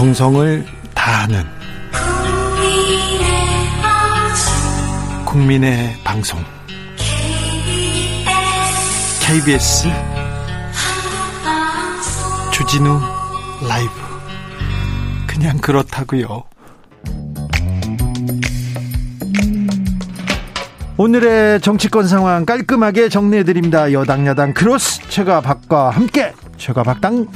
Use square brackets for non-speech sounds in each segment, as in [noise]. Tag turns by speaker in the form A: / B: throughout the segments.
A: 정성을 다하는 국민의 방송 KBS 주진우 라이브 그냥 그렇다고요. 오늘의 정치권 상황 깔끔하게 정리해 드립니다. 여당 야당 크로스 최가 박과 함께 최가 박당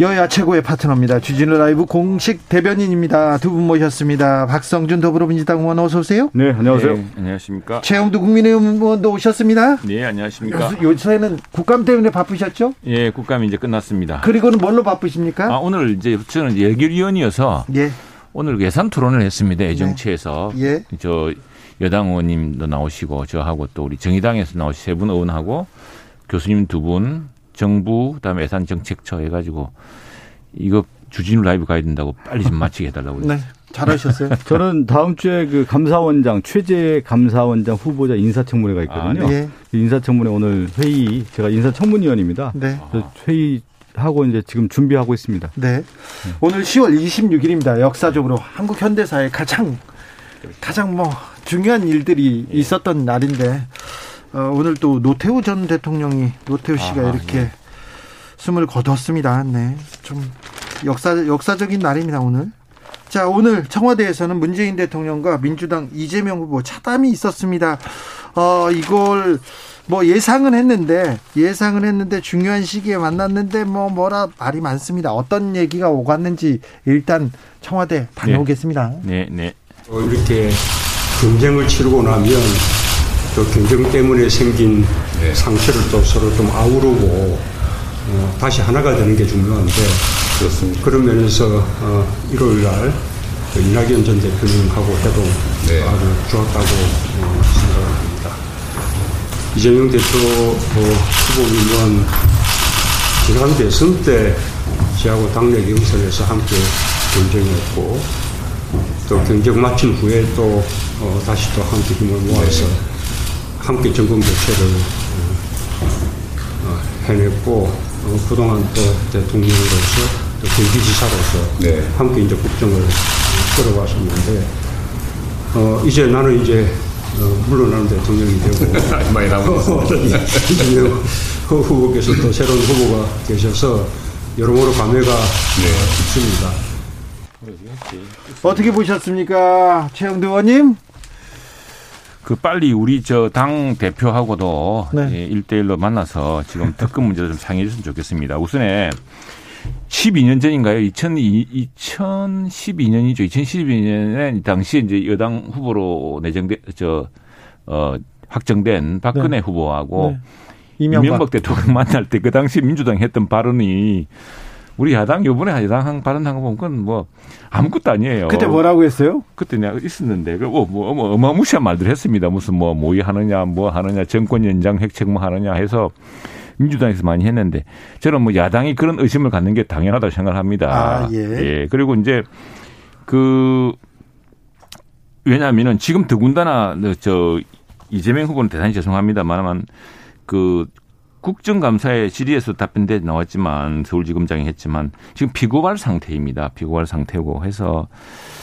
A: 여야 최고의 파트너입니다. 주진우 라이브 공식 대변인입니다. 두 분 모셨습니다. 박성준 더불어민주당 의원 어서 오세요.
B: 네, 안녕하세요. 네,
C: 안녕하십니까.
A: 최영두 국민의힘 의원도 오셨습니다.
C: 네, 안녕하십니까.
A: 요새는 국감 때문에 바쁘셨죠?
C: 예, 국감이 이제 끝났습니다.
A: 그리고는 뭘로 바쁘십니까?
C: 아, 오늘 이제 저는 예결위원이어서 예. 오늘 예산 토론을 했습니다. 애정치에서. 네. 예. 저 여당 의원님도 나오시고 저하고 또 우리 정의당에서 나오신 세 분 의원하고 교수님 두 분, 정부 그다음에 예산 정책처 해가지고 이거 주진우 라이브 가야 된다고 빨리 좀 마치게 해달라고. 네.
A: 잘하셨어요. [laughs]
B: 저는 다음 주에 그 감사원장 최재 감사원장 후보자 인사청문회가 있거든요. 아, 네. 그 인사청문회 오늘 회의 제가 인사청문위원입니다. 네. 회의 하고 이제 지금 준비하고 있습니다.
A: 네. 네. 오늘 10월 26일입니다. 역사적으로 한국 현대사에 가장 가장 뭐 중요한 일들이 예. 있었던 날인데 어, 오늘 또 노태우 전 대통령이 노태우 씨가 아, 이렇게 예. 숨을 거뒀습니다. 네. 좀 역사 역사적인 날입니다, 오늘. 자, 오늘 청와대에서는 문재인 대통령과 민주당 이재명 후보 차담이 있었습니다. 어, 이걸 뭐 예상은 했는데 예상은 했는데 중요한 시기에 만났는데 뭐 뭐라 말이 많습니다. 어떤 얘기가 오갔는지 일단 청와대 다녀오겠습니다.
C: 네, 네. 네.
D: 어, 이렇게 경쟁을 치르고 나면 또 경쟁 때문에 생긴 네. 상처를 또 서로 좀 아우르고 어, 다시 하나가 되는 게 중요한데 그렇습니다. 그런 면에서 어, 1월 날그 이낙연 전 대표님하고 해도 네. 아주 좋았다고 어, 생각합니다. 이재명 대표 어, 후보님은 지난 대선 때 저하고 당내 경선에서 함께 경쟁했고 또 경쟁 마친 후에 또 어, 다시 또 함께 힘을 모아서 네. 함께 정권 교체를 어, 어, 해냈고 어, 그동안 또 대통령으로서 또 경기지사로서 네. 함께 이제 국정을 끌어왔었는데 어, 이제 나는 이제 어, 물러나는 대통령이 되고 [laughs]
C: 많이 남았습니다. [laughs]
D: 이재명 후보께서 또 새로운 후보가 계셔서 여러모로 감회가 네. 있습니다.
A: 어떻게 보셨습니까, 최영두 의원님?
C: 그 빨리 우리 저 당 대표하고도 네. 예, 1대1로 만나서 지금 특급 문제를 좀 상의해 줬으면 좋겠습니다. 우선에 12년 전인가요? 2002, 2012년이죠. 2012년에 당시 이제 여당 후보로 내정된 저 어, 확정된 박근혜 네. 후보하고 네. 이명박. 이명박 대통령 만날 때 그 당시 민주당이 했던 발언이 우리 야당 요번에 야당 발언한 거 보면 그건 뭐 아무것도 아니에요.
A: 그때 뭐라고 했어요?
C: 그때 내가 있었는데 그 뭐, 뭐, 뭐 어마무시한 말들 했습니다. 무슨 뭐 모의하느냐 뭐 하느냐 정권 연장 획책 뭐 하느냐 해서 민주당에서 많이 했는데 저는 뭐 야당이 그런 의심을 갖는 게 당연하다고 생각합니다. 아, 예. 예. 그리고 이제 그 왜냐하면은 지금 더군다나 저 이재명 후보는 대단히 죄송합니다만은 그 국정감사에 질의에서 답변대 나왔지만 서울지검장이 했지만 지금 피고발 상태입니다. 피고발 상태고 해서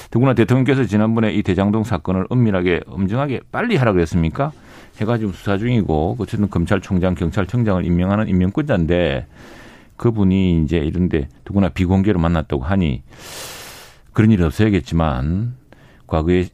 C: 더구나 대통령께서 지난번에 이 대장동 사건을 엄밀하게 엄정하게 빨리 하라 그랬습니까? 해가지고 수사 중이고 어쨌든 검찰총장, 경찰청장을 임명하는 임명권자인데 그분이 이제 이런데 더구나 비공개로 만났다고 하니 그런 일이 없어야겠지만 과거에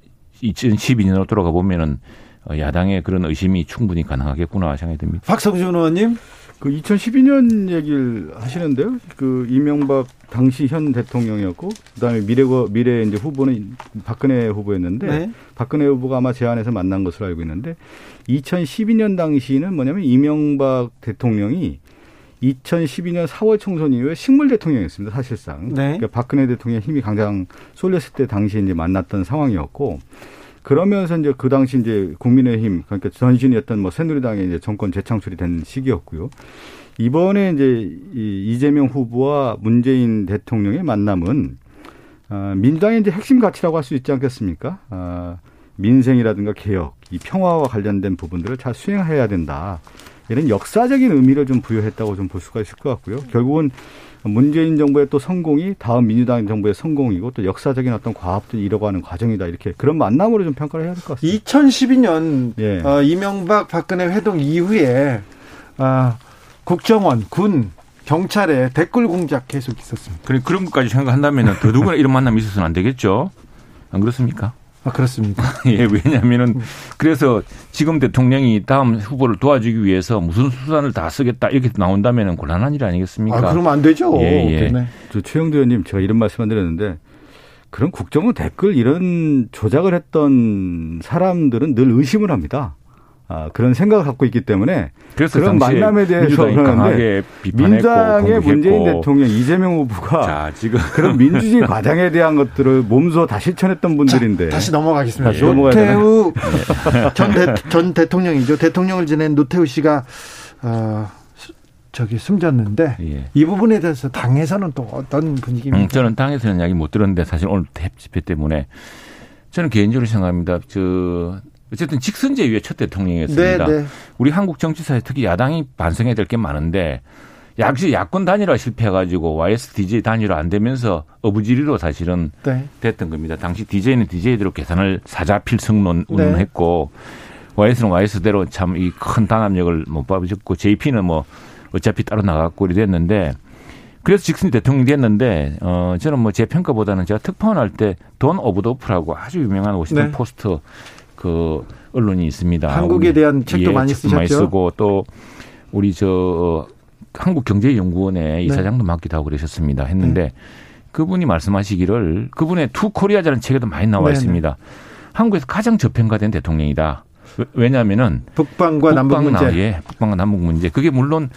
C: 2012년으로 돌아가 보면은 어, 야당의 그런 의심이 충분히 가능하겠구나 생각이 듭니다.
A: 박성준 의원님.
B: 그 2012년 얘기를 하시는데요. 그 이명박 당시 현 대통령이었고 그다음에 미래 미래 이제 후보는 박근혜 후보였는데 네. 박근혜 후보가 아마 제안해서 만난 것으로 알고 있는데 2012년 당시는 뭐냐면 이명박 대통령이 2012년 4월 총선 이후에 식물 대통령이었습니다. 사실상. 네. 그러니까 박근혜 대통령 힘이 가장 쏠렸을 때 당시에 이제 만났던 상황이었고 그러면서 이제 그 당시 이제 국민의힘 그러니까 전신이었던 뭐 새누리당의 이제 정권 재창출이 된 시기였고요. 이번에 이제 이 이재명 후보와 문재인 대통령의 만남은 아, 민주당의 이제 핵심 가치라고 할 수 있지 않겠습니까? 아, 민생이라든가 개혁, 이 평화와 관련된 부분들을 잘 수행해야 된다. 이런 역사적인 의미를 좀 부여했다고 좀 볼 수가 있을 것 같고요. 결국은 문재인 정부의 또 성공이 다음 민주당 정부의 성공이고 또 역사적인 어떤 과업들이 이뤄가는 과정이다 이렇게 그런 만남으로 좀 평가를 해야 될 것 같습니다.
A: 2012년 예. 어, 이명박 박근혜 회동 이후에 어, 국정원, 군, 경찰에 댓글 공작 계속 있었습니다.
C: 그래 그런 것까지 생각한다면 더더구나 이런 만남이 있어서는 안 되겠죠. 안 그렇습니까?
A: 아, 그렇습니다. [laughs]
C: 예, 왜냐면은 그래서 지금 대통령이 다음 후보를 도와주기 위해서 무슨 수단을 다 쓰겠다 이렇게 나온다면은 곤란한 일 아니겠습니까?
A: 아, 그러면 안 되죠.
C: 예, 예. 네.
B: 저 최영도 의원님 제가 이런 말씀 안 드렸는데 그런 국정원 댓글 이런 조작을 했던 사람들은 늘 의심을 합니다. 아, 그런 생각을 갖고 있기 때문에
C: 그래서
B: 그런 만남에 대해서
C: 그러는데
B: 민주당의 문재인 대통령 이재명 후보가 자, 지금 [laughs] 그런 민주주의 과장에 대한 것들을 몸소 다 실천했던 분들인데 자,
A: 다시 넘어가겠습니다. 다시 노태우 전, 대, 전 대통령이죠. 대통령을 지낸 노태우 씨가 어, 저기 숨졌는데 예. 이 부분에 대해서 당에서는 또 어떤 분위기입니까? 음,
C: 저는 당에서는 이야기 못 들었는데 사실 오늘 탭 집회 때문에 저는 개인적으로 생각합니다. 저 어쨌든 직선제 위의 첫 대통령이었습니다. 네, 네. 우리 한국 정치사에 특히 야당이 반성해야 될 게 많은데 역시 야권 단일화 실패해가지고 YSDJ 단일화 안 되면서 어부지리로 사실은 네. 됐던 겁니다. 당시 DJ는 DJ대로 계산을 사자필 승론 운운했고 네. YS는 YS대로 참 이 큰 단합력을 못 봐주셨고 JP는 뭐 어차피 따로 나갔고 이랬는데 그래서 직선제 대통령이 됐는데 어 저는 뭐 제 평가보다는 제가 특파원 할 때 돈 오버도퍼라고 아주 유명한 워싱턴 네. 포스트 그 언론이 있습니다.
A: 한국에 대한 책도 예, 많이 쓰셨죠. 많이
C: 쓰고 또 우리 저 어, 한국경제연구원의 이사장도 네. 맡기도 하고 그러셨습니다. 했는데 네. 그분이 말씀하시기를 그분의 Two Koreas라는 책에도 많이 나와 네, 네. 있습니다. 한국에서 가장 저평가된 대통령이다. 왜냐하면은
A: 북방과 남북 문제,
C: 예, 북방과 남북 문제. 그게 물론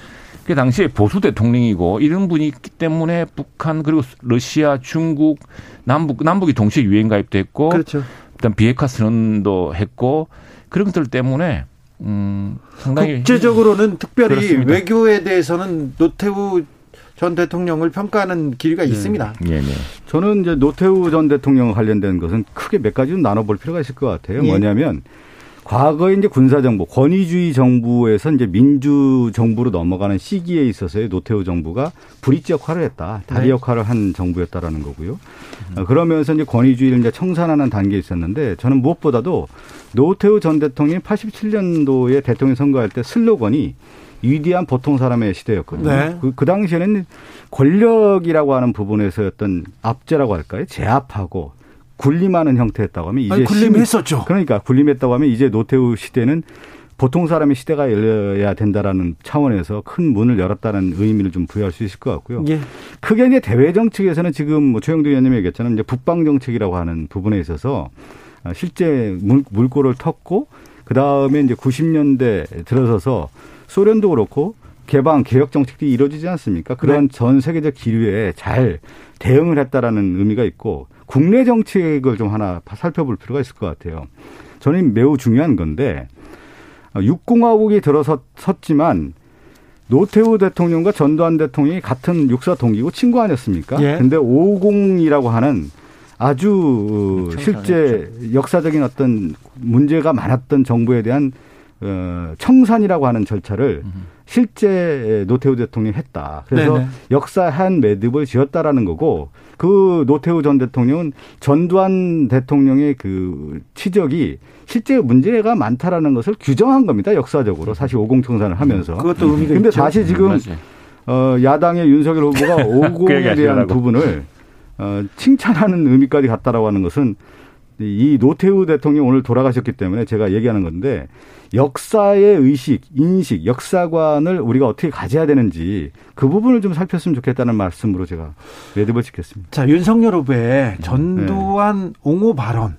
C: 그 당시에 보수 대통령이고 이런 분이 있기 때문에 북한 그리고 러시아, 중국, 남북 남북이 동시에 유엔 가입도 했고
A: 그렇죠.
C: 일단 비핵화 선언도 했고 그런 것들 때문에 음 상당히
A: 국제적으로는 특별히 그렇습니다. 외교에 대해서는 노태우 전 대통령을 평가하는 길이가 네. 있습니다.
B: 네, 네. 저는 이제 노태우 전 대통령 관련된 것은 크게 몇 가지로 나눠볼 필요가 있을 것 같아요. 예. 뭐냐면 과거에 이제 군사정부, 권위주의 정부에서 이제 민주정부로 넘어가는 시기에 있어서의 노태우 정부가 브릿지 역할을 했다. 다리 네. 역할을 한 정부였다라는 거고요. 음. 그러면서 이제 권위주의를 이제 청산하는 단계에 있었는데 저는 무엇보다도 노태우 전 대통령이 87년도에 대통령 선거할 때 슬로건이 위대한 보통 사람의 시대였거든요. 네. 그, 그 당시에는 권력이라고 하는 부분에서 어떤 압제라고 할까요? 제압하고 군림하는 형태였다고 하면 이제 아니,
A: 군림했었죠.
B: 그러니까 군림했다고 하면 이제 노태우 시대는 보통 사람의 시대가 열려야 된다라는 차원에서 큰 문을 열었다는 의미를 좀 부여할 수 있을 것 같고요. 예. 크게 이제 대외 정책에서는 지금 뭐 최영도 의원님이 얘기했잖아요. 이제 북방 정책이라고 하는 부분에 있어서 실제 물, 물꼬를 텄고 그 다음에 이제 90년대 들어서서 소련도 그렇고 개방 개혁 정책들이 이루어지지 않습니까? 그런 네. 전 세계적 기류에 잘 대응을 했다라는 의미가 있고 국내 정책을 좀 하나 살펴볼 필요가 있을 것 같아요. 저는 매우 중요한 건데 육공화국이 들어섰지만 노태우 대통령과 전두환 대통령이 같은 육사 동기고 친구 아니었습니까? 예. 근데 50이라고 하는 아주 그렇죠. 실제 역사적인 어떤 문제가 많았던 정부에 대한 어, 청산이라고 하는 절차를 실제 노태우 대통령이 했다. 그래서 네네. 역사 한 매듭을 지었다라는 거고 그 노태우 전 대통령은 전두환 대통령의 그 치적이 실제 문제가 많다라는 것을 규정한 겁니다. 역사적으로 사실 오공 청산을 하면서.
A: 그것도 의미가
B: 근데 있죠. 다시 지금 음, 어 야당의 윤석열 후보가 [laughs] 오공에 대한 부분을 어 칭찬하는 의미까지 갔다라고 하는 것은 이 노태우 대통령 오늘 돌아가셨기 때문에 제가 얘기하는 건데 역사의 의식, 인식, 역사관을 우리가 어떻게 가져야 되는지 그 부분을 좀 살폈으면 좋겠다는 말씀으로 제가 매듭을 짓겠습니다.
A: 자, 윤석열 후보의 전두환 네. 옹호 발언.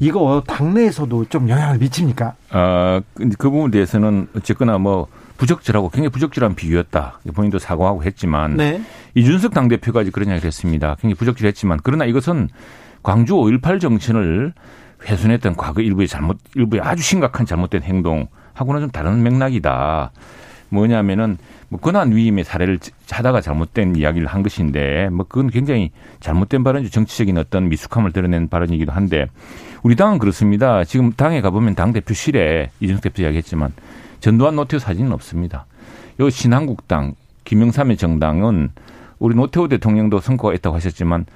A: 이거 당내에서도 좀 영향을 미칩니까?
C: 아, 그 부분에 대해서는 어쨌거나 뭐 부적절하고 굉장히 부적절한 비유였다. 본인도 사과하고 했지만 네. 이준석 당대표가 그런 이야기를 했습니다. 굉장히 부적절했지만 그러나 이것은 광주 5.18 정신을 훼손했던 과거 일부의 잘못, 일부의 아주 심각한 잘못된 행동하고는 좀 다른 맥락이다. 뭐냐면은 뭐 권한 위임의 사례를 하다가 잘못된 이야기를 한 것인데 뭐 그건 굉장히 잘못된 발언이 정치적인 어떤 미숙함을 드러낸 발언이기도 한데 우리 당은 그렇습니다. 지금 당에 가보면 당 대표실에 이준석 대표 이야기했지만 전두환 노태우 사진은 없습니다. 요 신한국당 김영삼의 정당은 우리 노태우 대통령도 선거가 있다고 하셨지만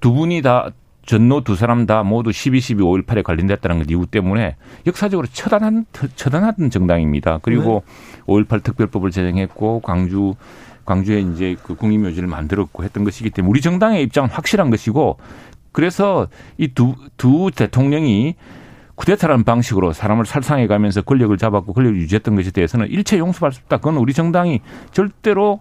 C: 두 분이 다 전노 두 사람 다 모두 12, 12, 5.18에 관련됐다는 그 이유 때문에 역사적으로 처단한, 처단하던 정당입니다. 그리고 네. 5.18 특별법을 제정했고 광주, 광주에 이제 그 국립묘지를 만들었고 했던 것이기 때문에 우리 정당의 입장은 확실한 것이고 그래서 이 두, 두 대통령이 쿠데타라는 방식으로 사람을 살상해 가면서 권력을 잡았고 권력을 유지했던 것에 대해서는 일체 용서할 수 없다. 그건 우리 정당이 절대로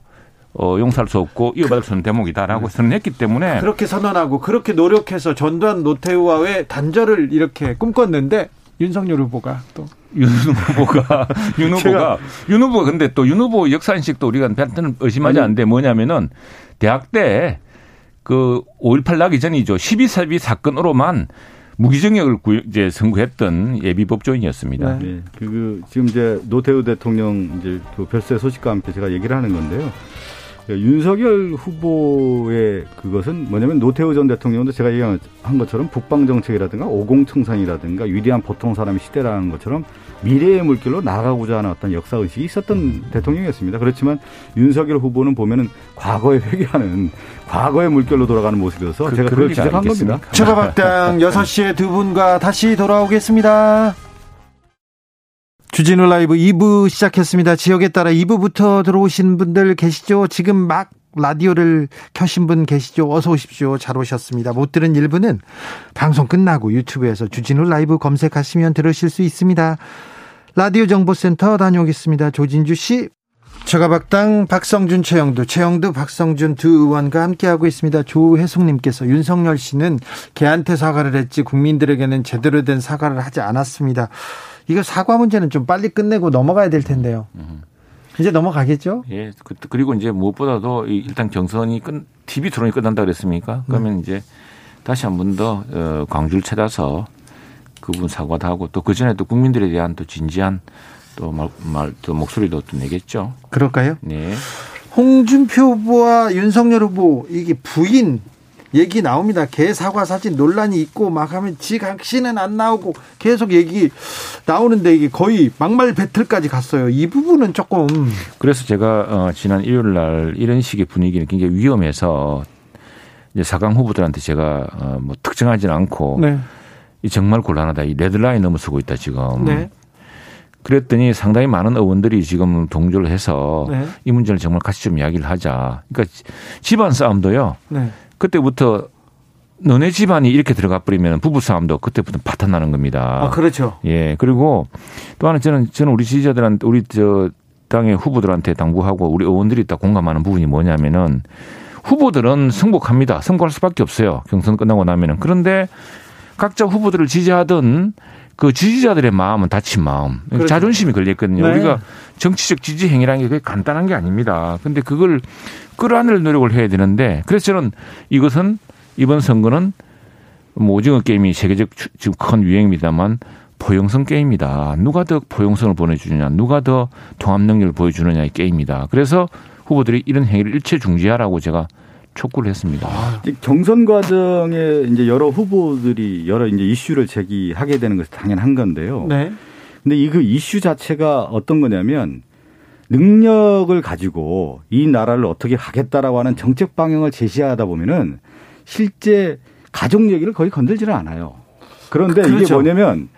C: 어, 용서할 수 없고 이어받을 수 없는 대목이다라고 네. 선언했기 때문에
A: 그렇게 선언하고 그렇게 노력해서 전두환 노태우와의 단절을 이렇게 꿈꿨는데 윤석열 후보가 또
C: 윤 후보가 [laughs] 윤 후보가 윤 후보가 근데 또 윤 후보 역사 인식도 우리가 뱉는 의심하지 않는데 뭐냐면은 대학 때 그 5.18 나기 전이죠. 12.12 사건으로만 무기징역을 이제 선고했던 예비 법조인이었습니다. 네. 네.
B: 그 지금 이제 노태우 대통령 이제 그 별세 소식과 함께 제가 얘기를 하는 건데요. 윤석열 후보의 그것은 뭐냐면 노태우 전 대통령도 제가 얘기한 것처럼 북방 정책이라든가 오공청산이라든가 위대한 보통 사람의 시대라는 것처럼 미래의 물결로 나가고자 하는 어떤 역사 의식이 있었던 음. 대통령이었습니다. 그렇지만 윤석열 후보는 보면은 과거에 회귀하는 과거의 물결로 돌아가는 모습이어서 그, 제가 그걸 지적한 겁니다.
A: 최가박당 6시에 [laughs] 두 분과 다시 돌아오겠습니다. 주진우 라이브 2부 시작했습니다. 지역에 따라 2부부터 들어오신 분들 계시죠? 지금 막 라디오를 켜신 분 계시죠? 어서 오십시오. 잘 오셨습니다. 못 들은 1부는 방송 끝나고 유튜브에서 주진우 라이브 검색하시면 들으실 수 있습니다. 라디오 정보센터 다녀오겠습니다. 조진주 씨. 저가박당 박성준 최영두 최영두 박성준 두 의원과 함께하고 있습니다. 조혜숙님께서 윤석열 씨는 개한테 사과를 했지 국민들에게는 제대로 된 사과를 하지 않았습니다. 이거 사과 문제는 좀 빨리 끝내고 넘어가야 될 텐데요. 이제 넘어가겠죠?
C: 예. 그, 그리고 이제 무엇보다도 일단 경선이 끝, TV 토론이 끝난다 그랬습니까? 그러면 음. 이제 다시 한 번더 어, 광주를 찾아서 그분 사과도 하고 또 그 전에 또 국민들에 대한 또 진지한 또 말, 말, 또 목소리도 또 내겠죠.
A: 그럴까요?
C: 네.
A: 홍준표 후보와 윤석열 후보 이게 부인 얘기 나옵니다. 개 사과 사진 논란이 있고 막 하면 지각시는 안 나오고 계속 얘기 나오는데 이게 거의 막말 배틀까지 갔어요. 이 부분은 조금
C: 그래서 제가 어, 지난 일요일 날 이런 식의 분위기는 굉장히 위험해서 이제 사강 후보들한테 제가 어, 뭐 특정하지는 않고 네. 이 정말 곤란하다. 이 레드라인 넘어서고 있다 지금. 네. 그랬더니 상당히 많은 의원들이 지금 동조를 해서 네. 이 문제를 정말 같이 좀 이야기를 하자. 그러니까 집안 싸움도요. 네. 그때부터 너네 집안이 이렇게 들어가 버리면 부부 싸움도 그때부터 파탄 나는 겁니다.
A: 아, 그렇죠.
C: 예. 그리고 또 하나 저는, 저는 우리 지지자들한테, 우리 저 당의 후보들한테 당부하고 우리 의원들이 다 공감하는 부분이 뭐냐면은 후보들은 승복합니다. 승복할 수밖에 없어요. 경선 끝나고 나면은. 그런데 각자 후보들을 지지하던 그 지지자들의 마음은 다친 마음, 그렇죠. 자존심이 걸렸거든요. 네. 우리가 정치적 지지 행위라는 게 그게 간단한 게 아닙니다. 근데 그걸 끌어안을 노력을 해야 되는데 그래서 저는 이것은 이번 선거는 뭐 오징어 게임이 세계적 지금 큰 유행입니다만 포용성 게임이다. 누가 더 포용성을 보내주느냐, 누가 더 통합 능력을 보여주느냐의 게임이다. 그래서 후보들이 이런 행위를 일체 중지하라고 제가 촉구를 했습니다. 아,
B: 경선 과정에 이제 여러 후보들이 여러 이제 이슈를 제기하게 되는 것이 당연한 건데요. 네. 근데 이 그 이슈 자체가 어떤 거냐면 능력을 가지고 이 나라를 어떻게 하겠다라고 하는 정책 방향을 제시하다 보면은 실제 가족 얘기를 거의 건들지는 않아요. 그런데 그렇죠. 이게 뭐냐면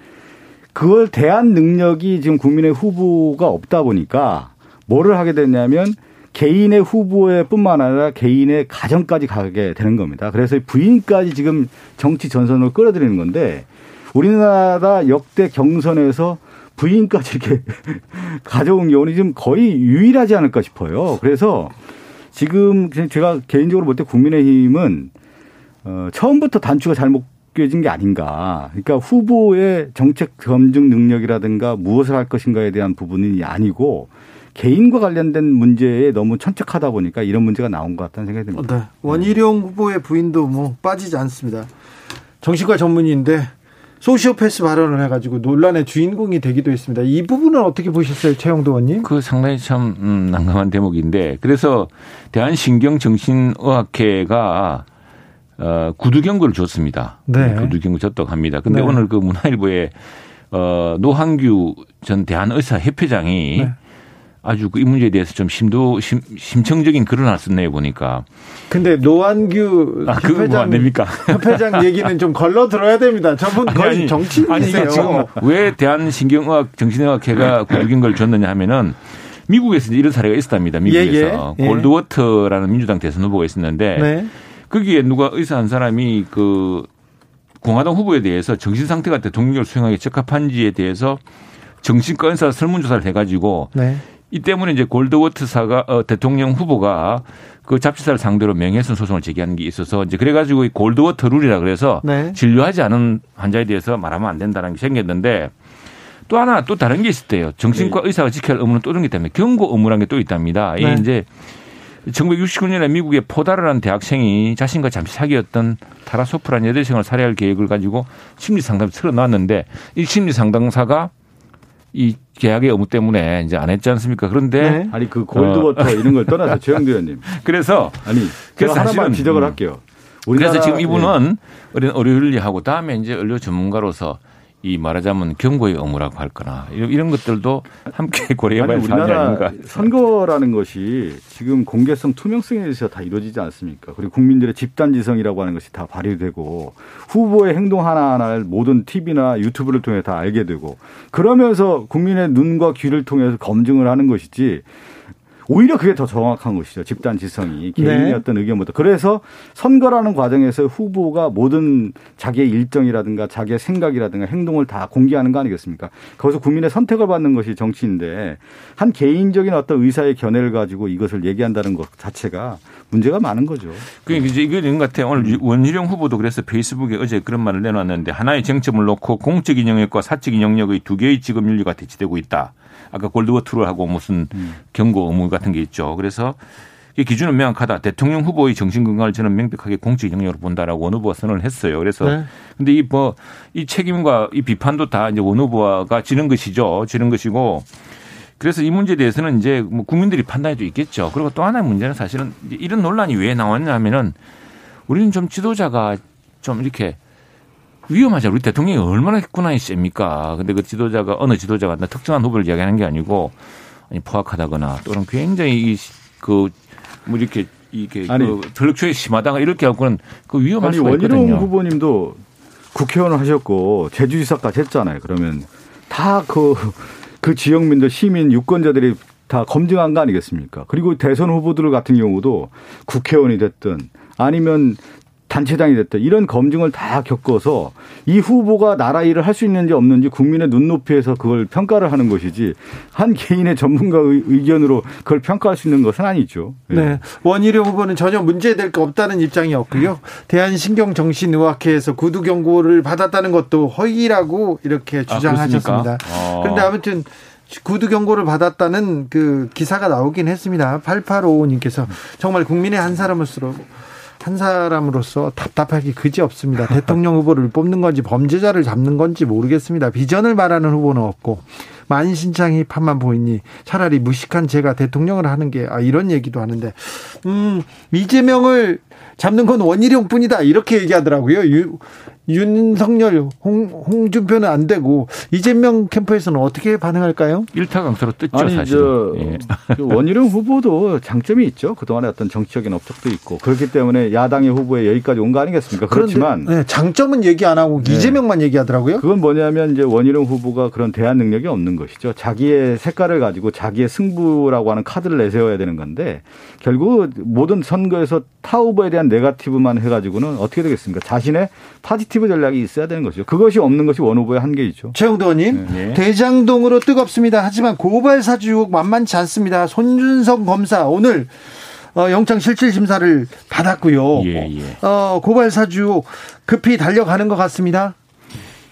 B: 그걸 대한 능력이 지금 국민의 후보가 없다 보니까 뭐를 하게 됐냐면 개인의 후보에 뿐만 아니라 개인의 가정까지 가게 되는 겁니다. 그래서 부인까지 지금 정치 전선으로 끌어들이는 건데 우리나라 역대 경선에서 부인까지 이렇게 [laughs] 가져온 경우는 지금 거의 유일하지 않을까 싶어요. 그래서 지금 제가 개인적으로 볼 때 국민의힘은 어, 처음부터 단추가 잘못 껴진 게 아닌가. 그러니까 후보의 정책 검증 능력이라든가 무엇을 할 것인가에 대한 부분이 아니고 개인과 관련된 문제에 너무 천착하다 보니까 이런 문제가 나온 것 같다는 생각이 듭니다. 네.
A: 원희룡 후보의 부인도 뭐 빠지지 않습니다. 정신과 전문의인데 소시오패스 발언을 해가지고 논란의 주인공이 되기도 했습니다. 이 부분은 어떻게 보셨어요, 최영도 의원님?
C: 그 상당히 참 음, 난감한 대목인데 그래서 대한신경정신의학회가 어, 구두 경고를 줬습니다. 네. 구두 경고 줬다고 합니다. 근데 네. 오늘 그 문화일보에 어, 노한규 전 대한의사협회장이 네. 아주 그이 문제에 대해서 좀 심도 심, 심청적인 글을 썼네요 보니까.
A: 근데 노한규 아, 협회장 안 됩니까? 협회장 얘기는 좀 걸러 들어야 됩니다. 저분 거의 아니, 정치인이세요. 아니
C: 지금 왜 대한신경의학 정신의학회가 구두긴 걸 줬느냐 하면은 미국에서 이런 사례가 있었답니다. 미국에서 예, 예. 골드워터라는 민주당 대선 후보가 있었는데 네. 거기에 누가 의사 한 사람이 그 공화당 후보에 대해서 정신 상태가 대통령을 수행하기 적합한지에 대해서 정신과 의사 설문조사를 해가지고 네. 이 때문에 이제 골드워트사가 어, 대통령 후보가 그 잡지사를 상대로 명예훼손 소송을 제기한 게 있어서 이제 그래가지고 이 골드워터 룰이라 그래서 네. 진료하지 않은 환자에 대해서 말하면 안 된다는 게 생겼는데 또 하나 또 다른 게 있었대요. 정신과 네. 의사가 지켜야 할 의무는 또게 있다면 경고 의무라는 게 또 있답니다. 네. 이제 1969년에 미국의 포다르라는 대학생이 자신과 잠시 사귀었던 타라소프라는 여대생을 살해할 계획을 가지고 심리 상담을 틀어놨는데 이 심리 상담사가 이 계약의 의무 때문에 이제 안 했지 않습니까? 그런데 네.
B: 아니 그 골드워터 어. 이런 걸 떠나서 최영도 의원님. [laughs]
C: 그래서
B: 아니 그래서 하나만 지적을 할게요.
C: 그래서 지금 이분은 예. 의료윤리하고 다음에 이제 의료 전문가로서 이 말하자면 경고의 의무라고 할 거나 이런 것들도 함께 [laughs] 고려해봐야 할 사안이 아닌가.
B: 선거라는 것이 지금 공개성, 투명성에 대해서 다 이루어지지 않습니까? 그리고 국민들의 집단지성이라고 하는 것이 다 발휘되고 후보의 행동 하나하나를 모든 TV나 유튜브를 통해 다 알게 되고 그러면서 국민의 눈과 귀를 통해서 검증을 하는 것이지 오히려 그게 더 정확한 것이죠. 집단 지성이 개인의 네. 어떤 의견보다. 그래서 선거라는 과정에서 후보가 모든 자기의 일정이라든가 자기의 생각이라든가 행동을 다 공개하는 거 아니겠습니까? 거기서 국민의 선택을 받는 것이 정치인데 한 개인적인 어떤 의사의 견해를 가지고 이것을 얘기한다는 것 자체가 문제가 많은 거죠.
C: 그게 이제 이거 있는 것 같아요. 오늘 원희룡 후보도 그래서 페이스북에 어제 그런 말을 내놨는데 하나의 쟁점을 놓고 공적인 영역과 사적인 영역의 두 개의 직업 윤리가 대치되고 있다. 아까 골드워투를 하고 무슨 음. 경고 의무 같은 게 있죠. 그래서 이 기준은 명확하다. 대통령 후보의 정신 건강을 저는 명백하게 공적 영역으로 본다라고 원 후보가 선언을 했어요. 그래서 네. 근데 이 뭐이 뭐, 책임과 이 비판도 다 이제 원 후보가 지는 것이죠. 지는 것이고 그래서 이 문제에 대해서는 이제 뭐 국민들이 판단해도 있겠죠. 그리고 또 하나의 문제는 사실은 이런 논란이 왜 나왔냐 하면은 우리는 좀 지도자가 좀 이렇게 위험하죠. 우리 대통령이 얼마나 국난이 셉니까? 근데 그 지도자가 어느 지도자가 나 특정한 후보를 이야기하는 게 아니고 아니 포악하다거나 또는 굉장히 그 뭐 이렇게 이게 아니, 그 전력초에 심하다가 이렇게 하고는 그 위험할 아니, 수가 있거든요.
B: 원희룡 후보님도 국회의원 하셨고 제주지사까지 했잖아요. 그러면 다그그 지역민들 시민 유권자들이 다 검증한 거 아니겠습니까? 그리고 대선 후보들 같은 경우도 국회의원이 됐든 아니면 단체장이 됐든 이런 검증을 다 겪어서 이 후보가 나라 일을 할 수 있는지 없는지 국민의 눈높이에서 그걸 평가를 하는 것이지 한 개인의 전문가 의견으로 그걸 평가할 수 있는 것은 아니죠.
A: 네. 네. 원희룡 후보는 전혀 문제될 거 없다는 입장이었고요. 대한신경정신의학회에서 구두 경고를 받았다는 것도 허위라고 이렇게 아, 주장하셨습니다. 아, 그런데 아무튼 구두 경고를 받았다는 그 기사가 나오긴 했습니다. 8855님께서 정말 국민의 한 사람으로서 한 사람으로서 답답하기 그지 없습니다. 대통령 후보를 뽑는 건지 범죄자를 잡는 건지 모르겠습니다. 비전을 말하는 후보는 없고 만신창이 판만 보이니 차라리 무식한 제가 대통령을 하는 게 아, 이런 얘기도 하는데 음 이재명을 잡는 건 원희룡뿐이다 이렇게 얘기하더라고요. 유, 윤석열, 홍, 홍준표는 안 되고 이재명 캠프에서는 어떻게 반응할까요?
C: 일타 강사로 떴죠 아니, 사실. 예. [laughs]
B: 그 원희룡 후보도 장점이 있죠. 그동안에 어떤 정치적인 업적도 있고 그렇기 때문에 야당의 후보에 여기까지 온 거 아니겠습니까? 그렇지만
A: 네, 장점은 얘기 안 하고 네. 이재명만 얘기하더라고요.
B: 그건 뭐냐면 이제 원희룡 후보가 그런 대안 능력이 없는 것이죠. 자기의 색깔을 가지고 자기의 승부라고 하는 카드를 내세워야 되는 건데 결국 모든 선거에서 타 후보에 대한 네가티브만 해가지고는 어떻게 되겠습니까? 자신의 positive 전략이 있어야 되는 것이죠. 그것이 없는 것이 원 후보의 한계이죠.
A: 최영도 의원님, 네. 대장동으로 뜨겁습니다. 하지만 고발 사주 의혹 만만치 않습니다. 손준성 검사 오늘 어, 영장 실질 심사를 받았고요. 예, 예. 어, 고발 사주 급히 달려가는 것 같습니다.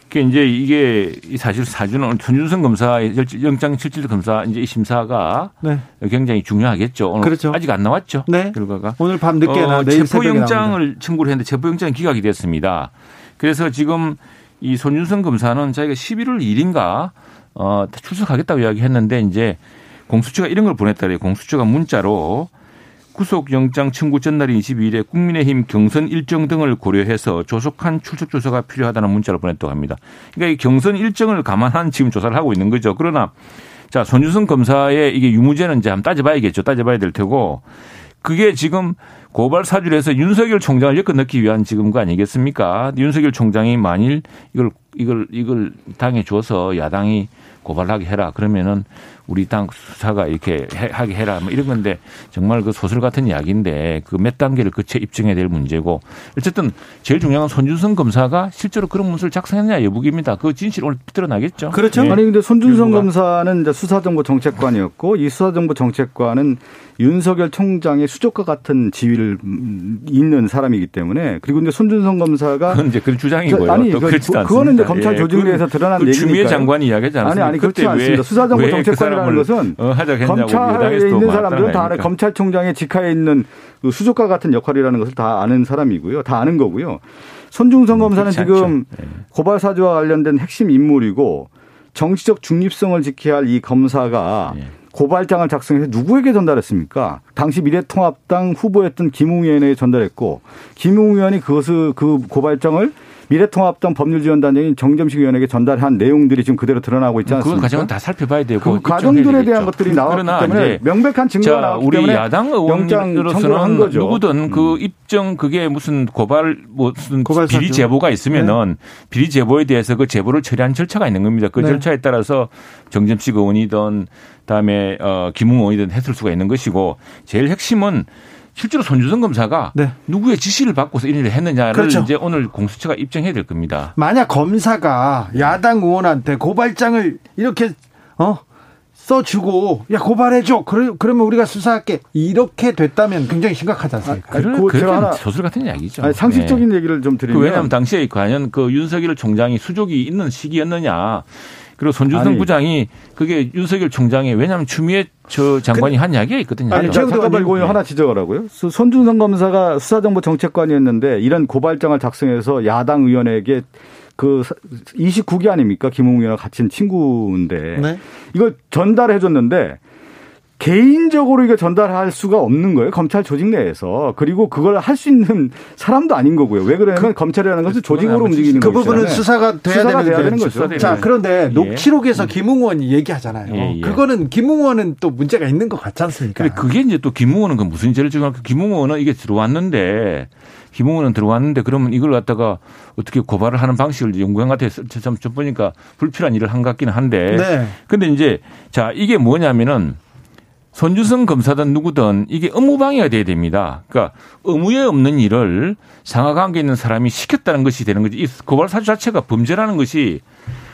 C: 그 이제 이게 사실 사주는 손준성 검사 영장 실질 검사 이제 이 심사가 네. 굉장히 중요하겠죠. 오늘 그렇죠. 아직 안 나왔죠. 네. 결과가
A: 오늘 밤 늦게 나 어,
C: 체포 영장을 청구를 했는데 체포 영장이 기각이 됐습니다. 그래서 지금 이 손윤성 검사는 자기가 11월 1일인가 어, 출석하겠다고 이야기했는데 이제 공수처가 이런 걸 보냈다 그래요. 공수처가 문자로 구속영장 청구 전날인 22일에 국민의힘 경선 일정 등을 고려해서 조속한 출석 조사가 필요하다는 문자를 보냈다고 합니다. 그러니까 이 경선 일정을 감안한 지금 조사를 하고 있는 거죠. 그러나 자 손주성 검사의 이게 유무죄는 이제 한번 따져봐야겠죠. 따져봐야 될 테고 그게 지금 고발 사주를 해서 윤석열 총장을 엮어 넣기 위한 지금 거 아니겠습니까? 윤석열 총장이 만일 이걸 이걸 이걸 당해 줘서 야당이 고발하게 해라. 그러면은 우리 당 수사가 이렇게 하게 해라. 뭐 이런 건데 정말 그 소설 같은 이야기인데 그 몇 단계를 거쳐 입증해야 될 문제고 어쨌든 제일 중요한 건 손준성 검사가 실제로 그런 문서를 작성했냐 여부입니다. 그 진실 오늘 드러나겠죠.
B: 그렇죠. 네. 아니 근데 손준성 검사는 이제 수사정보 정책관이었고 이 수사정보 정책관은 윤석열 총장의 수족과 같은 지위를 있는 사람이기 때문에 그리고 이제 손준성 검사가
C: 그건 이제 그 주장이고요.
B: 아니 그, 그거는 이제 검찰 조직 내에서 그 드러난 그 얘기니까.
C: 주미애 장관이 이야기하지 않습니까?
B: 아니 아니 그렇지 않습니다. 수사정보 그 정책관 이라는 것은
C: 어,
B: 검찰에 있는 사람들은 다 검찰총장의 직하에 있는 그 수족과 같은 역할이라는 것을 다 아는 사람이고요. 다 아는 거고요. 손중성 음, 검사는 지금 네. 고발 사주와 관련된 핵심 인물이고 정치적 중립성을 지켜야 할 이 검사가 네. 고발장을 작성해서 누구에게 전달했습니까? 당시 미래통합당 후보였던 김웅 의원에게 전달했고 김웅 의원이 그것을 그 고발장을 미래통합당 법률지원단장인 정점식 의원에게 전달한 내용들이 지금 그대로 드러나고 있지 않습니까?
C: 그 과정은 다 살펴봐야 되고
B: 그 과정들에 대한 것들이 나왔기 때문에 명백한 증거가 나왔기
C: 우리
B: 때문에
C: 야당 의원으로서는 누구든 그 음. 입증 그게 무슨 고발 무슨 비리 제보가 있으면은 네. 비리 제보에 대해서 그 제보를 처리한 절차가 있는 겁니다. 그 네. 절차에 따라서 정점식 의원이든 다음에 어 김웅 의원이든 했을 수가 있는 것이고 제일 핵심은 실제로 손주성 검사가 네. 누구의 지시를 받고서 이런 일을 했느냐를 그렇죠. 이제 오늘 공수처가 입증해야 될 겁니다.
A: 만약 검사가 야당 의원한테 고발장을 이렇게 어 써주고 야 고발해줘 그러, 그러면 우리가 수사할게 이렇게 됐다면 굉장히 심각하지 않습니까?
C: 아, 그, 그게 하나 소설 같은 이야기죠.
B: 아니, 상식적인 네. 얘기를 좀 드리면
C: 그 왜냐하면 당시에 과연 그 윤석열 총장이 수족이 있는 시기였느냐 그리고 손준성 부장이 그게 윤석열 총장이 왜냐하면 추미애 저 장관이 그, 한 이야기가 있거든요.
B: 아니, 잠깐만 이거 하나 지적하라고요. 손준성 검사가 수사정보 정책관이었는데 이런 고발장을 작성해서 야당 의원에게 그 29기 아닙니까? 김웅 의원과 같이 친구인데 네. 이거 전달해 줬는데 개인적으로 이거 전달할 수가 없는 거예요. 검찰 조직 내에서. 그리고 그걸 할 수 있는 사람도 아닌 거고요. 왜 그러냐면 그, 검찰이라는 것은 조직으로 움직이는
A: 거죠. 그 부분은 수사가 돼야 수사가 되는, 되는 거죠. 자, 그런데 예. 녹취록에서 음. 김웅원이 얘기하잖아요. 예, 예. 그거는 김웅원은 또 문제가 있는 것 같지 않습니까?
C: 그게 이제 또 김웅원은 그 무슨 죄를 지금 김웅원은 이게 들어왔는데 김웅원은 들어왔는데 그러면 이걸 갖다가 어떻게 고발을 하는 방식을 연구원한테 좀 보니까 불필요한 일을 한 것 같기는 한데. 네. 근데 이제 자, 이게 뭐냐면은 손주성 검사든 누구든 이게 업무방해가 돼야 됩니다. 그러니까 의무에 없는 일을 상하관계 있는 사람이 시켰다는 것이 되는 거지. 이 고발 사주 자체가 범죄라는 것이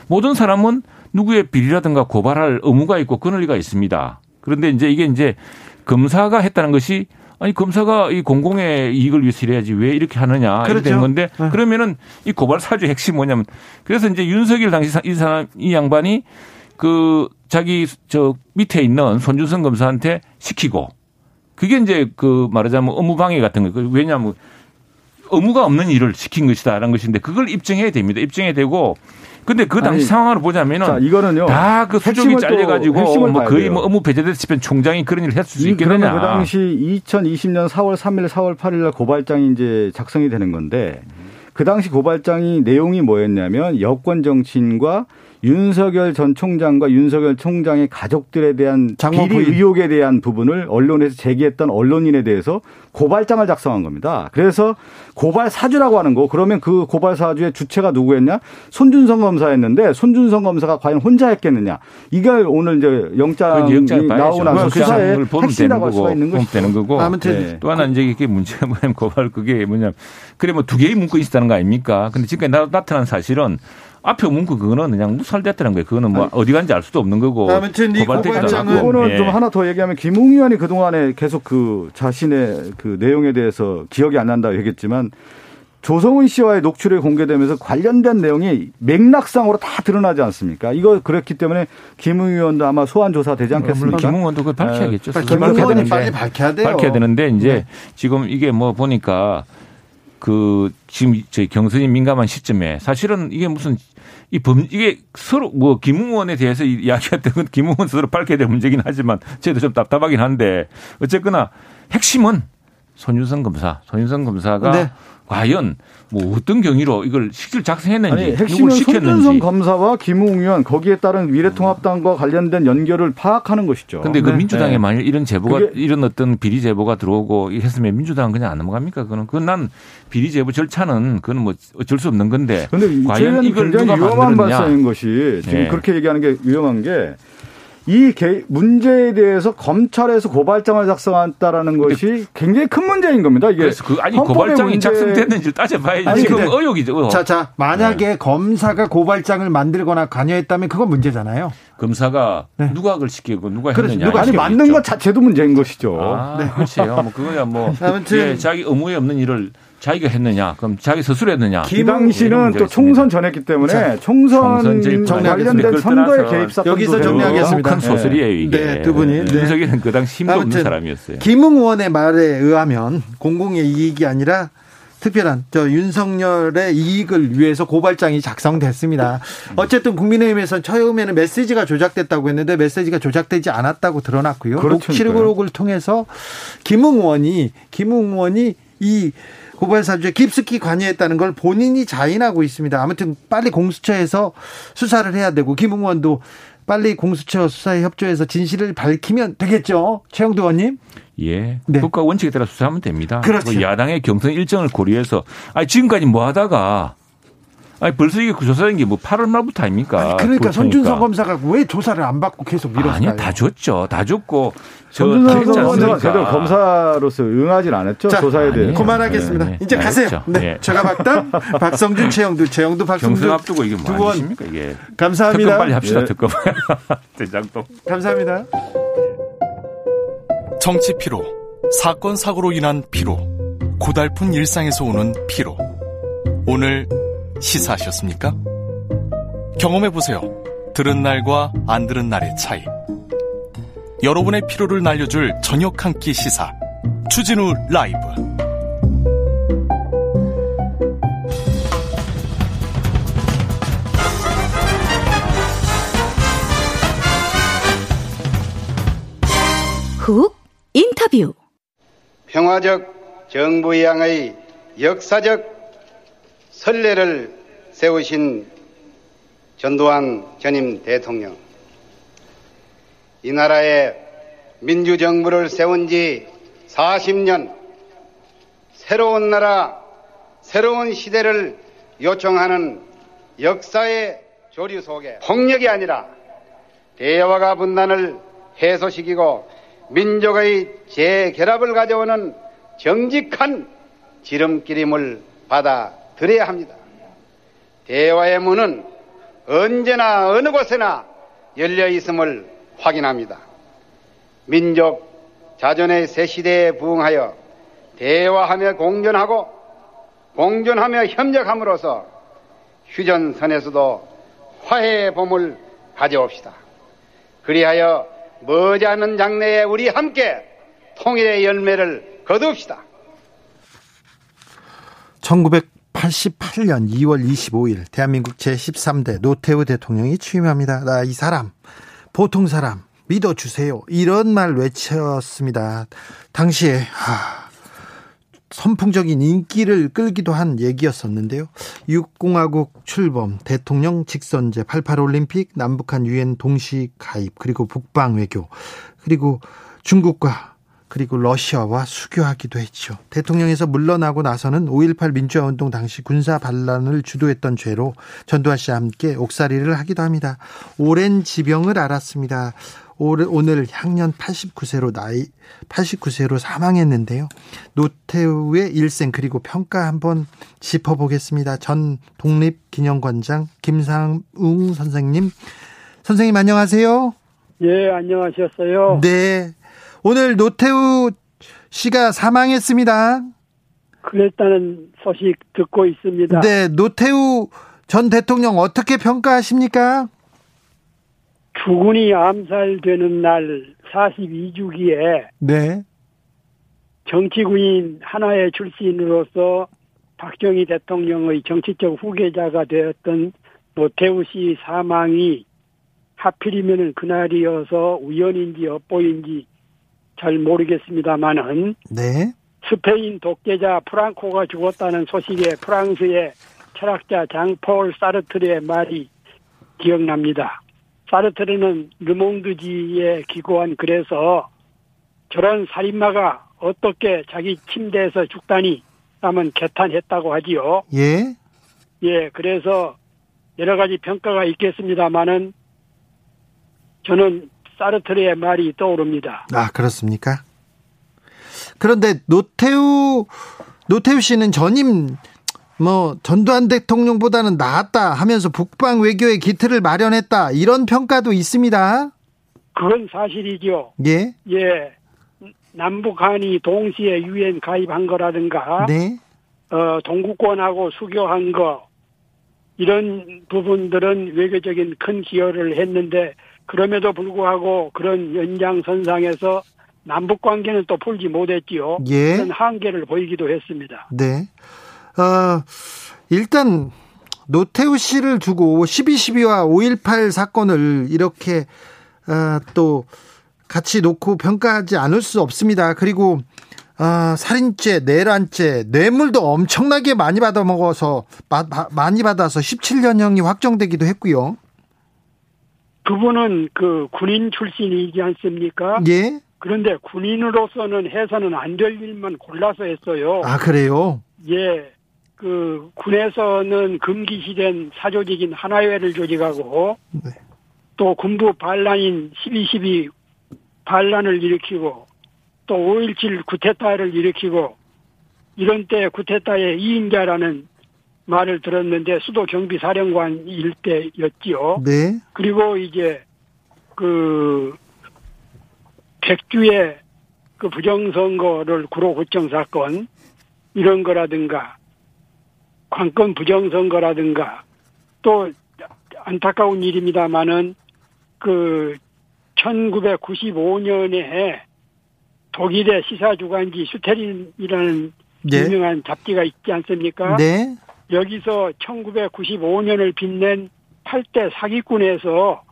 C: 모든 사람은 누구의 비리라든가 고발할 의무가 있고 권리가 있습니다. 그런데 이제 이게 이제 검사가 했다는 것이 아니 검사가 이 공공의 이익을 위해서 이래야지 왜 이렇게 하느냐 그렇죠. 이렇게 된 건데 네. 그러면은 이 고발 사주 핵심 뭐냐면 그래서 이제 윤석열 당시 이 사람 이 양반이 그 자기 저 밑에 있는 손준성 검사한테 시키고 그게 이제 그 말하자면 업무방해 같은 거. 그 왜냐하면 의무가 없는 일을 시킨 것이다라는 것인데 그걸 입증해야 됩니다. 입증해야 되고 근데 그 당시 아니, 상황을 보자면은 자, 이거는요. 다 그 수족이 잘려 가지고 뭐 거의 뭐 업무 배제됐으면 총장이 그런 일을 했을 수 있겠느냐.
B: 그 당시 2020년 4월 3일, 4월 8일 날 고발장이 이제 작성이 되는 건데 그 당시 고발장이 내용이 뭐였냐면 여권 정치인과 윤석열 전 총장과 윤석열 총장의 가족들에 대한 비리 의혹에 대한 부분을 언론에서 제기했던 언론인에 대해서 고발장을 작성한 겁니다. 그래서 고발 사주라고 하는 거 그러면 그 고발 사주의 주체가 누구였냐? 손준성 검사였는데 손준성 검사가 과연 혼자 했겠느냐? 이걸 오늘 이제 영장이 나오고 나서 수사에 핵심이라고 할 수가 있는 것이죠.
C: 되는 거고. 아무튼 네. 또 하나 이제 이게 문제가 뭐냐면 고발 그게 뭐냐 그래 뭐 두 개의 문구 있었다는 거 아닙니까? 근데 지금까지 나타난 사실은 앞에 문구 그거는 그냥 무살됐다는 거예요. 그거는 뭐 어디 간지 알 수도 없는 거고.
A: 아무튼 이 고발장은
B: 그거는 예. 좀 하나 더 얘기하면 김웅 의원이 그 동안에 계속 그 자신의 그 내용에 대해서 기억이 안 난다고 얘기했지만 조성은 씨와의 녹취록이 공개되면서 관련된 내용이 맥락상으로 다 드러나지 않습니까? 이거 그렇기 때문에 김웅 의원도 아마 소환 조사 되지 않겠습니까?
C: 김웅 의원도 그걸 밝혀야겠죠.
A: 김웅 의원이 빨리 밝혀야 돼요.
C: 밝혀야 되는데 이제 네. 지금 이게 뭐 보니까 그 지금 저희 경선이 민감한 시점에 사실은 이게 무슨 이 범 이게 서로 뭐 김웅원에 대해서 이야기했던 건 김웅원 스스로 밝혀야 될 문제긴 하지만 저희도 좀 답답하긴 한데 어쨌거나 핵심은 손윤성 검사, 손윤성 검사가 네. 과연 뭐 어떤 경위로 이걸 식질 작성했는지 아니,
B: 핵심은 손준성 검사와 김웅 의원 거기에 따른 미래통합당과 관련된 연결을 파악하는 것이죠.
C: 그런데 그 네. 민주당에 네. 만일 이런 제보가 이런 어떤 비리 제보가 들어오고 했으면 민주당은 그냥 안 넘어갑니까? 그거는 그건 난 비리 제보 절차는 그건 뭐 어쩔 수 없는 건데.
B: 그런데 과연 이걸 굉장히 위험한 발상인 것이 지금 네. 그렇게 얘기하는 게 위험한 게 이 문제에 대해서 검찰에서 고발장을 작성했다라는 것이 굉장히 큰 문제인 겁니다. 이게
C: 그래서 그 아니 고발장이 문제... 작성됐는지 따져봐야지. 아니, 지금 의혹이죠.
A: 자, 자, 만약에 네. 검사가 고발장을 만들거나 관여했다면 그건 문제잖아요.
C: 검사가 네. 누가 그걸 시키고 누가 그렇지, 했느냐.
B: 누가 아니 맞는 것 자체도 문제인 것이죠.
C: 아, 네. 그렇죠. 뭐 그거야 뭐 [laughs] 아무튼 예, 자기 의무에 없는 일을 자기가 했느냐? 그럼 자기 스스로 했느냐?
B: 그 당시는 또 총선 전했기 때문에 자, 총선, 총선 관련된 선거에 개입 사건
A: 여기서 정리하겠습니다.
C: 큰 소설이에요 이게.
A: 네, 두 분이.
C: 네. 윤석열은 그 당시 힘도 없는 사람이었어요.
A: 김웅원의 말에 의하면 공공의 이익이 아니라 특별한 저 윤석열의 이익을 위해서 고발장이 작성됐습니다. 어쨌든 국민의힘에서는 처음에는 메시지가 조작됐다고 했는데 메시지가 조작되지 않았다고 드러났고요. 녹취록을 통해서 김웅원이 김웅원이 이 고발 사주에 깊숙이 관여했다는 걸 본인이 자인하고 있습니다. 아무튼 빨리 공수처에서 수사를 해야 되고 김웅원도 빨리 공수처 수사에 협조해서 진실을 밝히면 되겠죠. 최영도 의원님.
C: 예. 네. 국가 원칙에 따라 수사하면 됩니다.
A: 그렇죠.
C: 뭐 야당의 경선 일정을 고려해서 아니 지금까지 뭐 하다가 아니 벌써 이게 조사된 게 뭐 8월 말부터 아닙니까?
A: 아니, 그러니까 손준성 검사가 왜 조사를 안 받고 계속 미뤘어요?
C: 아니요, 다 줬죠, 다 줬고.
B: 손준성 검사가 제대로 검사로서 응하진 않았죠 자, 조사에 대해.
A: 그만하겠습니다. 네, 이제 가세요. 네, 네. 제가 박당 [laughs] 박성준, 최영두, 최영두, 박성준
C: 경선 앞두고 이게 뭐 하십니까 이게?
A: 감사합니다.
C: 특검 빨리 합시다, 예. 특검. [laughs] 대장동.
A: 감사합니다.
E: 정치 피로, 사건 사고로 인한 피로, 고달픈 일상에서 오는 피로. 오늘 시사하셨습니까? 경험해보세요. 들은 날과 안 들은 날의 차이. 여러분의 피로를 날려줄 저녁 한 끼 시사. 추진우 라이브.
F: 훅 인터뷰.
G: 평화적 정부양의 역사적 선례를 세우신 전두환 전임 대통령. 이 나라에 민주정부를 세운 지 40년, 새로운 나라, 새로운 시대를 요청하는 역사의 조류 속에 폭력이 아니라 대화가 분단을 해소시키고 민족의 재결합을 가져오는 정직한 지름길임을 받아 드려야 합니다. 대화의 문은 언제나 어느 곳에나 열려 있음을 확인합니다. 민족 자존의 새 시대에 부응하여 대화하며 공존하고 공존하며 협력함으로써 휴전선에서도 화해의 봄을 가져옵시다. 그리하여 머지않은 장래에 우리 함께 통일의 열매를 거두읍시다.
A: 88년 2월 25일 대한민국 제13대 노태우 대통령이 취임합니다. 나 이 사람 보통 사람 믿어주세요. 이런 말 외쳤습니다. 당시에 하, 선풍적인 인기를 끌기도 한 얘기였었는데요. 육공화국 출범, 대통령 직선제, 88올림픽, 남북한 유엔 동시 가입, 그리고 북방 외교, 그리고 중국과 그리고 러시아와 수교하기도 했죠. 대통령에서 물러나고 나서는 5.18 민주화 운동 당시 군사 반란을 주도했던 죄로 전두환 씨와 함께 옥살이를 하기도 합니다. 오랜 지병을 앓았습니다. 오늘 향년 89세로 나이 89세로 사망했는데요. 노태우의 일생 그리고 평가 한번 짚어보겠습니다. 전 독립기념관장 김상웅 선생님. 선생님 안녕하세요.
H: 예, 안녕하셨어요.
A: 네. 오늘 노태우 씨가 사망했습니다.
H: 그랬다는 소식 듣고 있습니다.
A: 네, 노태우 전 대통령 어떻게 평가하십니까?
H: 주군이 암살되는 날 42주기에
A: 네.
H: 정치군인 하나의 출신으로서 박정희 대통령의 정치적 후계자가 되었던 노태우 씨 사망이 하필이면 그날이어서 우연인지 엇보인지 잘 모르겠습니다만은
A: 네.
H: 스페인 독재자 프랑코가 죽었다는 소식에 프랑스의 철학자 장폴 사르트르의 말이 기억납니다. 사르트르는 르몽드지에 기고한 글에서 저런 살인마가 어떻게 자기 침대에서 죽다니 라면 개탄했다고 하지요.
A: 예.
H: 예, 그래서 여러 가지 평가가 있겠습니다만은 저는 사르트르의 말이 떠오릅니다.
A: 아, 그렇습니까? 그런데 노태우 노태우 씨는 전임 뭐 전두환 대통령보다는 나았다 하면서 북방 외교의 기틀을 마련했다 이런 평가도 있습니다.
H: 그건 사실이죠.
A: 예.
H: 예. 남북한이 동시에 유엔 가입한 거라든가
A: 네.
H: 어, 동구권하고 수교한 거 이런 부분들은 외교적인 큰 기여를 했는데 그럼에도 불구하고 그런 연장선상에서 남북 관계는 또 풀지 못했지요.
A: 예.
H: 그런 한계를 보이기도 했습니다.
A: 네. 어, 일단 노태우 씨를 두고 12.12와 5.18 사건을 이렇게 어, 또 같이 놓고 평가하지 않을 수 없습니다. 그리고 아, 살인죄, 내란죄, 뇌물도 엄청나게 많이 받아 먹어서 마, 많이 받아서 17년형이 확정되기도 했고요.
H: 그분은 그 군인 출신이지 않습니까?
A: 예.
H: 그런데 군인으로서는 해서는 안 될 일만 골라서 했어요.
A: 아, 그래요?
H: 예. 그 군에서는 금기시된 사조직인 하나회를 조직하고
A: 네.
H: 또 군부 반란인 12.12 반란을 일으키고 또 5.17 구테타를 일으키고 이런 때 구테타의 이인자라는 말을 들었는데 수도 경비 사령관 일때였지요.
A: 네.
H: 그리고 이제 그 백주의 그 부정선거를 구로구청 사건 이런 거라든가 관건 부정선거라든가 또 안타까운 일입니다만은 그 1995년에 독일의 시사주간지 슈테린이라는
A: 네.
H: 유명한 잡지가 있지 않습니까?
A: 네.
H: 여기서 1995년을 빛낸 8대 사기꾼에서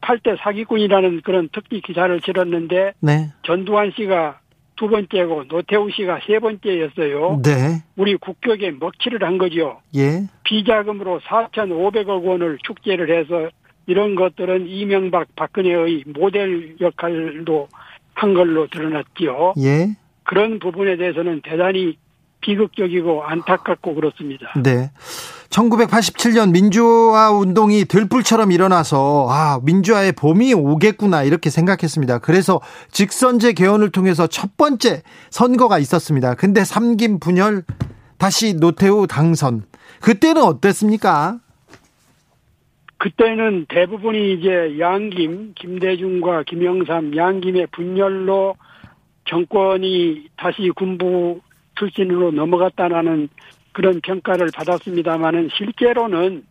H: 8대 사기꾼이라는 그런 특기 기사를 실었는데
A: 네.
H: 전두환 씨가 두 번째고 노태우 씨가 세 번째였어요.
A: 네.
H: 우리 국격에 먹칠을 한 거죠.
A: 예.
H: 비자금으로 4,500억 원을 축제를 해서 이런 것들은 이명박 박근혜의 모델 역할도 한 걸로 드러났지요.
A: 예.
H: 그런 부분에 대해서는 대단히 비극적이고 안타깝고 그렇습니다.
A: 네. 1987년 민주화 운동이 들불처럼 일어나서 아, 민주화의 봄이 오겠구나 이렇게 생각했습니다. 그래서 직선제 개헌을 통해서 첫 번째 선거가 있었습니다. 근데 삼김 분열 다시 노태우 당선. 그때는 어땠습니까?
H: 그때는 대부분이 이제 양김, 김대중과 김영삼, 양김의 분열로 정권이 다시 군부 출신으로 넘어갔다라는 그런 평가를 받았습니다마는 실제로는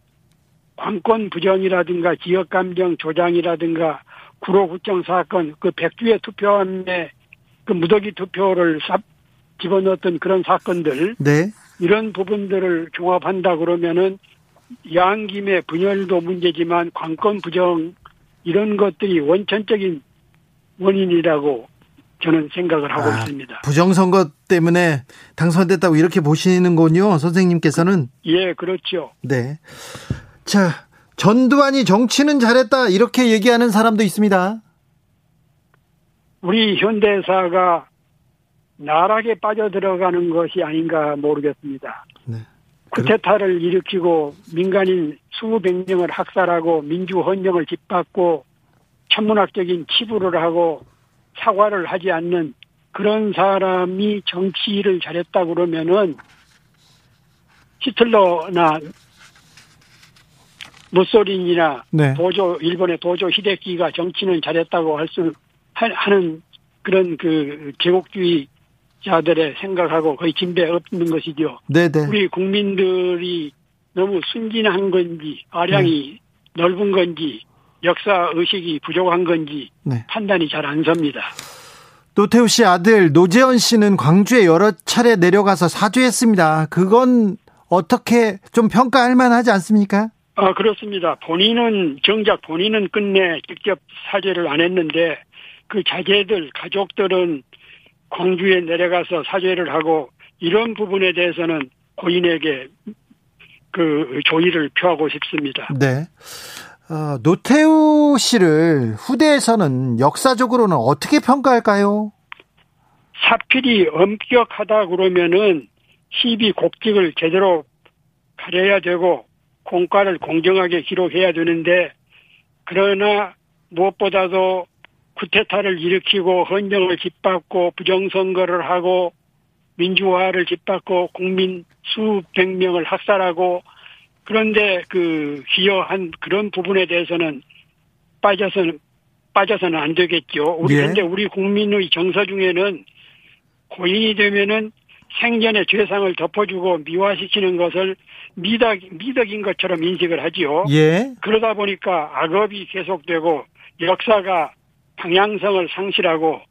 H: 관권 부정이라든가 지역 감정 조장이라든가 구로구청 사건 그 백주의 투표함에 그 무더기 투표를 삽 집어넣었던 그런 사건들
A: 네.
H: 이런 부분들을 종합한다 그러면은 양김의 분열도 문제지만 관권 부정 이런 것들이 원천적인 원인이라고 저는 생각을 하고
A: 아,
H: 있습니다.
A: 부정선거 때문에 당선됐다고 이렇게 보시는군요. 선생님께서는.
H: 예, 그렇죠.
A: 네. 자, 전두환이 정치는 잘했다. 이렇게 얘기하는 사람도 있습니다.
H: 우리 현대사가 나락에 빠져들어가는 것이 아닌가 모르겠습니다.
A: 네.
H: 쿠데타를 일으키고 민간인 수백 명을 학살하고 민주 헌정을 짓밟고 천문학적인 치부를 하고 사과를 하지 않는 그런 사람이 정치를 잘했다 그러면은 히틀러나 무소린이나
A: 네.
H: 도조 일본의 도조 히데키가 정치는 잘했다고 할 수 하는 그런 그 제국주의 자들의 생각하고 거의 진배 없는 것이죠.
A: 네네.
H: 우리 국민들이 너무 순진한 건지 아량이 넓은 건지 역사 의식이 부족한 건지
A: 네.
H: 판단이 잘 안 섭니다.
A: 노태우 씨 아들 노재현 씨는 광주에 여러 차례 내려가서 사죄했습니다. 그건 어떻게 좀 평가할 만하지 않습니까?
H: 아, 그렇습니다. 본인은, 정작 본인은 끝내 직접 사죄를 안 했는데, 그 자제들, 가족들은 광주에 내려가서 사죄를 하고, 이런 부분에 대해서는 고인에게 그 조의를 표하고 싶습니다.
A: 네. 어, 노태우 씨를 후대에서는 역사적으로는 어떻게 평가할까요?
H: 사필이 엄격하다 그러면은 시비 곡직을 제대로 가려야 되고 공과를 공정하게 기록해야 되는데 그러나 무엇보다도 쿠데타를 일으키고 헌정을 짓밟고 부정선거를 하고 민주화를 짓밟고 국민 수백 명을 학살하고 그런데 그 기여한 그런 부분에 대해서는 빠져서는 빠져서는 안 되겠죠. 우리
A: 예.
H: 근데 우리 국민의 정서 중에는 고인이 되면은 생전의 죄상을 덮어주고 미화시키는 것을 미덕 미덕인 것처럼 인식을 하지요.
A: 예.
H: 그러다 보니까 악업이 계속되고 역사가 방향성을 상실하고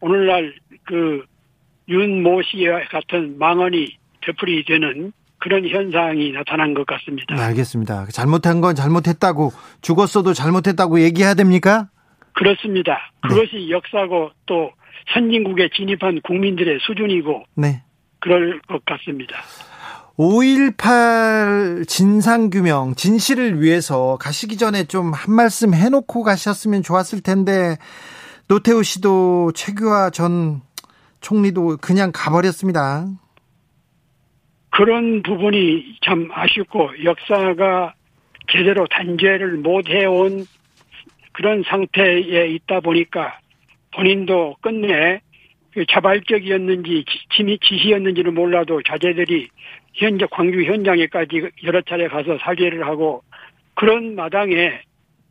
H: 오늘날 그 윤모 씨 같은 망언이 되풀이 되는 그런 현상이 나타난 것 같습니다.
A: 네, 알겠습니다. 잘못한 건 잘못했다고 죽었어도 잘못했다고 얘기해야 됩니까?
H: 그렇습니다.
A: 네.
H: 그것이 역사고 또 선진국에 진입한 국민들의 수준이고
A: 네.
H: 그럴 것 같습니다.
A: 5.18 진상규명, 진실을 위해서 가시기 전에 좀 한 말씀 해놓고 가셨으면 좋았을 텐데, 노태우 씨도 최규하 전 총리도 그냥 가버렸습니다.
H: 그런 부분이 참 아쉽고 역사가 제대로 단죄를 못 해온 그런 상태에 있다 보니까 본인도 끝내 그 자발적이었는지 지- 지시였는지는 몰라도 자제들이 현재 광주 현장에까지 여러 차례 가서 사죄를 하고 그런 마당에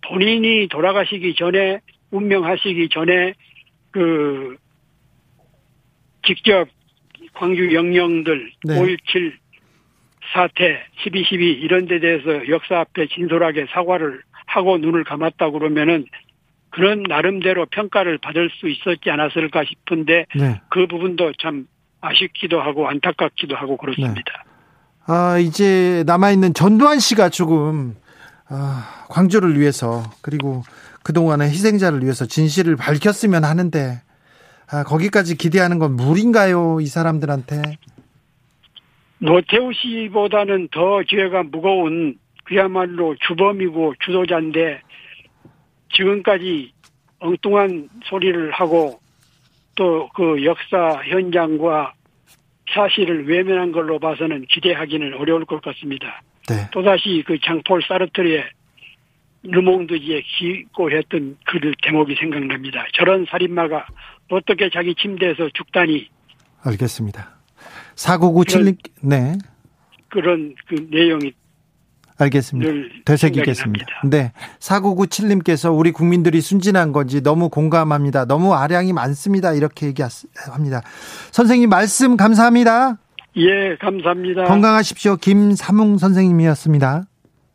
H: 본인이 돌아가시기 전에 운명하시기 전에 그 직접 광주 영령들
A: 네.
H: 5.17 사태 12.12 이런 데 대해서 역사 앞에 진솔하게 사과를 하고 눈을 감았다 그러면은 그런 나름대로 평가를 받을 수 있었지 않았을까 싶은데
A: 네.
H: 그 부분도 참 아쉽기도 하고 안타깝기도 하고 그렇습니다.
A: 아, 이제 남아있는 전두환 씨가 조금, 아, 광주를 위해서, 그리고 그동안의 희생자를 위해서 진실을 밝혔으면 하는데, 아, 거기까지 기대하는 건 무리인가요? 이 사람들한테?
H: 노태우 씨보다는 더 죄가 무거운 그야말로 주범이고 주도자인데 지금까지 엉뚱한 소리를 하고 또 그 역사 현장과 사실을 외면한 걸로 봐서는 기대하기는 어려울 것 같습니다.
A: 네.
H: 또다시 그 장폴 사르트르의 르몽드지에 기고했던 그 대목이 생각납니다. 저런 살인마가 어떻게 자기 침대에서 죽다니
A: 알겠습니다. 4997님, 네.
H: 그런 그 내용이
A: 알겠습니다.
H: 늘
A: 되새기겠습니다. 네. 4997님께서 우리 국민들이 순진한 건지 너무 공감합니다. 너무 아량이 많습니다. 이렇게 얘기합니다. 선생님 말씀 감사합니다.
H: 예, 감사합니다.
A: 건강하십시오. 김삼웅 선생님이었습니다.